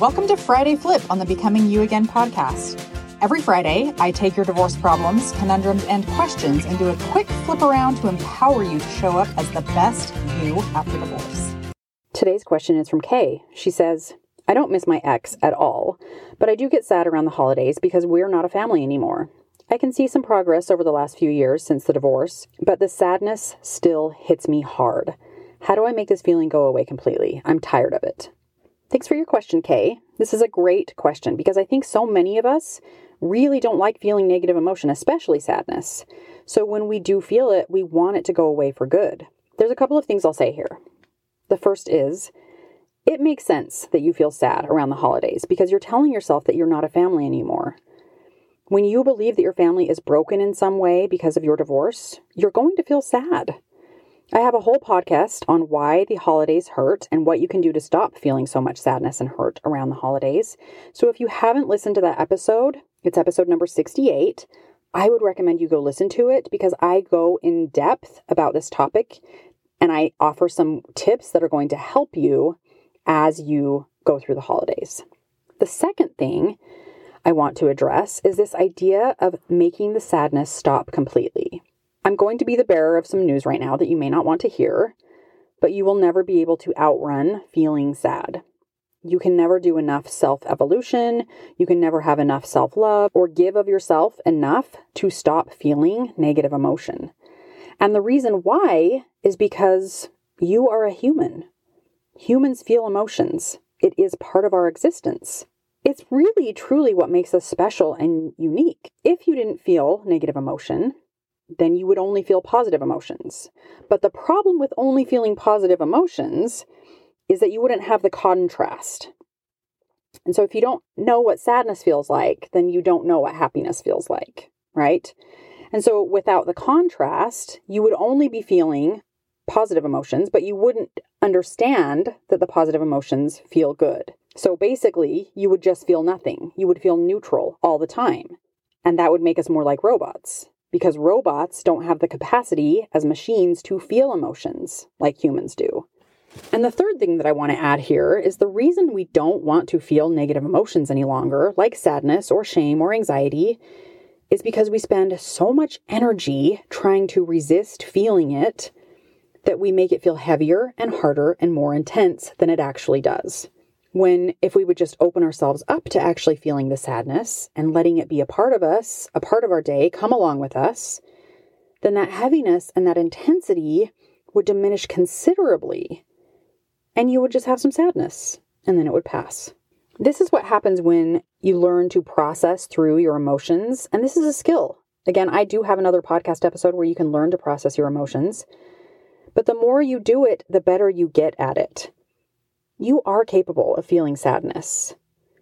Welcome to Friday Flip on the Becoming You Again podcast. Every Friday, I take your divorce problems, conundrums, and questions and do a quick flip around to empower you to show up as the best you after divorce. Today's question is from Kay. She says, I don't miss my ex at all, but I do get sad around the holidays because we're not a family anymore. I can see some progress over the last few years since the divorce, but the sadness still hits me hard. How do I make this feeling go away completely? I'm tired of it. Thanks for your question, Kay. This is a great question because I think so many of us really don't like feeling negative emotion, especially sadness. So when we do feel it, we want it to go away for good. There's a couple of things I'll say here. The first is it makes sense that you feel sad around the holidays because you're telling yourself that you're not a family anymore. When you believe that your family is broken in some way because of your divorce, you're going to feel sad. I have a whole podcast on why the holidays hurt and what you can do to stop feeling so much sadness and hurt around the holidays. So if you haven't listened to that episode, it's episode number 68. I would recommend you go listen to it because I go in depth about this topic and I offer some tips that are going to help you as you go through the holidays. The second thing I want to address is this idea of making the sadness stop completely. I'm going to be the bearer of some news right now that you may not want to hear, but you will never be able to outrun feeling sad. You can never do enough self evolution. You can never have enough self love or give of yourself enough to stop feeling negative emotion. And the reason why is because you are a human. Humans feel emotions, it is part of our existence. It's really, truly what makes us special and unique. If you didn't feel negative emotion, then you would only feel positive emotions. But the problem with only feeling positive emotions is that you wouldn't have the contrast. And so if you don't know what sadness feels like, then you don't know what happiness feels like, right? And so without the contrast, you would only be feeling positive emotions, but you wouldn't understand that the positive emotions feel good. So basically, you would just feel nothing. You would feel neutral all the time. And that would make us more like robots because robots don't have the capacity as machines to feel emotions like humans do. And the third thing that I want to add here is the reason we don't want to feel negative emotions any longer, like sadness or shame or anxiety, is because we spend so much energy trying to resist feeling it that we make it feel heavier and harder and more intense than it actually does. When, if we would just open ourselves up to actually feeling the sadness and letting it be a part of us, a part of our day, come along with us, then that heaviness and that intensity would diminish considerably. And you would just have some sadness, and then it would pass. This is what happens when you learn to process through your emotions. And this is a skill. Again, I do have another podcast episode where you can learn to process your emotions. But the more you do it, the better you get at it you are capable of feeling sadness.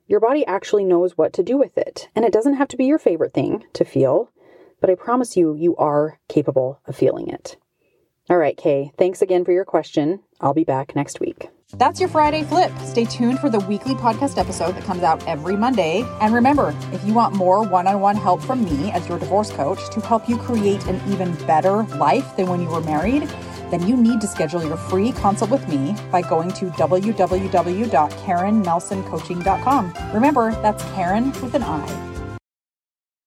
Your body actually knows what to do with it, and it doesn't have to be your favorite thing to feel, but I promise you, you are capable of feeling it. All right, Kay, thanks again for your question. I'll be back next week. That's your Friday flip. Stay tuned for the weekly podcast episode that comes out every Monday. And remember, if you want more one on one help from me as your divorce coach to help you create an even better life than when you were married, then you need to schedule your free consult with me by going to www.karinnelsoncoaching.com. Remember, that's Karin with an I.